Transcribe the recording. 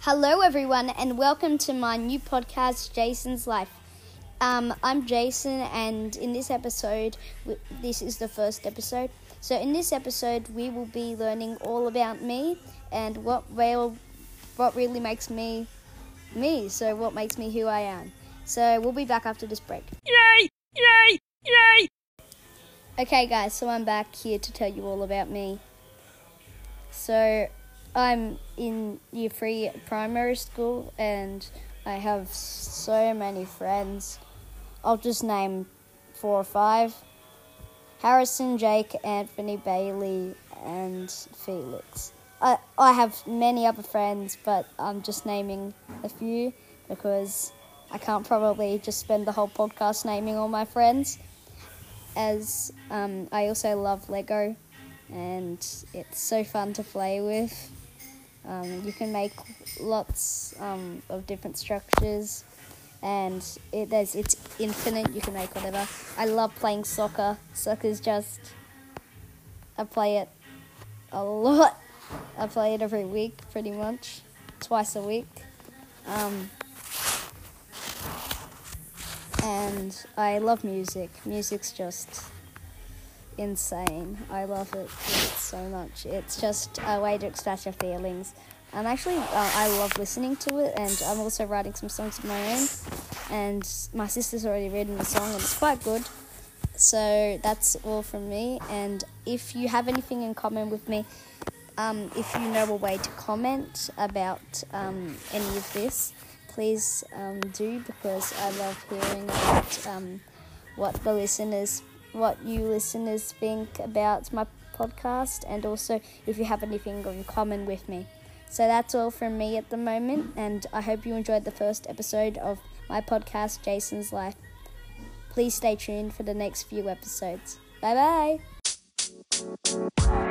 Hello, everyone, and welcome to my new podcast, Jason's Life. Um, I'm Jason, and in this episode, this is the first episode. So, in this episode, we will be learning all about me and what real, what really makes me me. So, what makes me who I am. So, we'll be back after this break. Yay! Yay! Yay! Okay, guys, so I'm back here to tell you all about me. So, I'm in year three primary school, and I have so many friends. I'll just name four or five Harrison, Jake, Anthony, Bailey, and Felix. I, I have many other friends, but I'm just naming a few because I can't probably just spend the whole podcast naming all my friends as um, I also love Lego and it's so fun to play with. Um, you can make lots um, of different structures and it, there's, it's infinite, you can make whatever. I love playing soccer. Soccer's just, I play it a lot. I play it every week pretty much, twice a week. Um, and I love music. Music's just insane. I love it so much. It's just a way to express your feelings. And actually, uh, I love listening to it, and I'm also writing some songs of my own. And my sister's already written a song, and it's quite good. So that's all from me. And if you have anything in common with me, um, if you know a way to comment about um, any of this, please um, do because I love hearing about um, what the listeners, what you listeners think about my podcast, and also if you have anything in common with me. So that's all from me at the moment, and I hope you enjoyed the first episode of my podcast, Jason's Life. Please stay tuned for the next few episodes. Bye bye.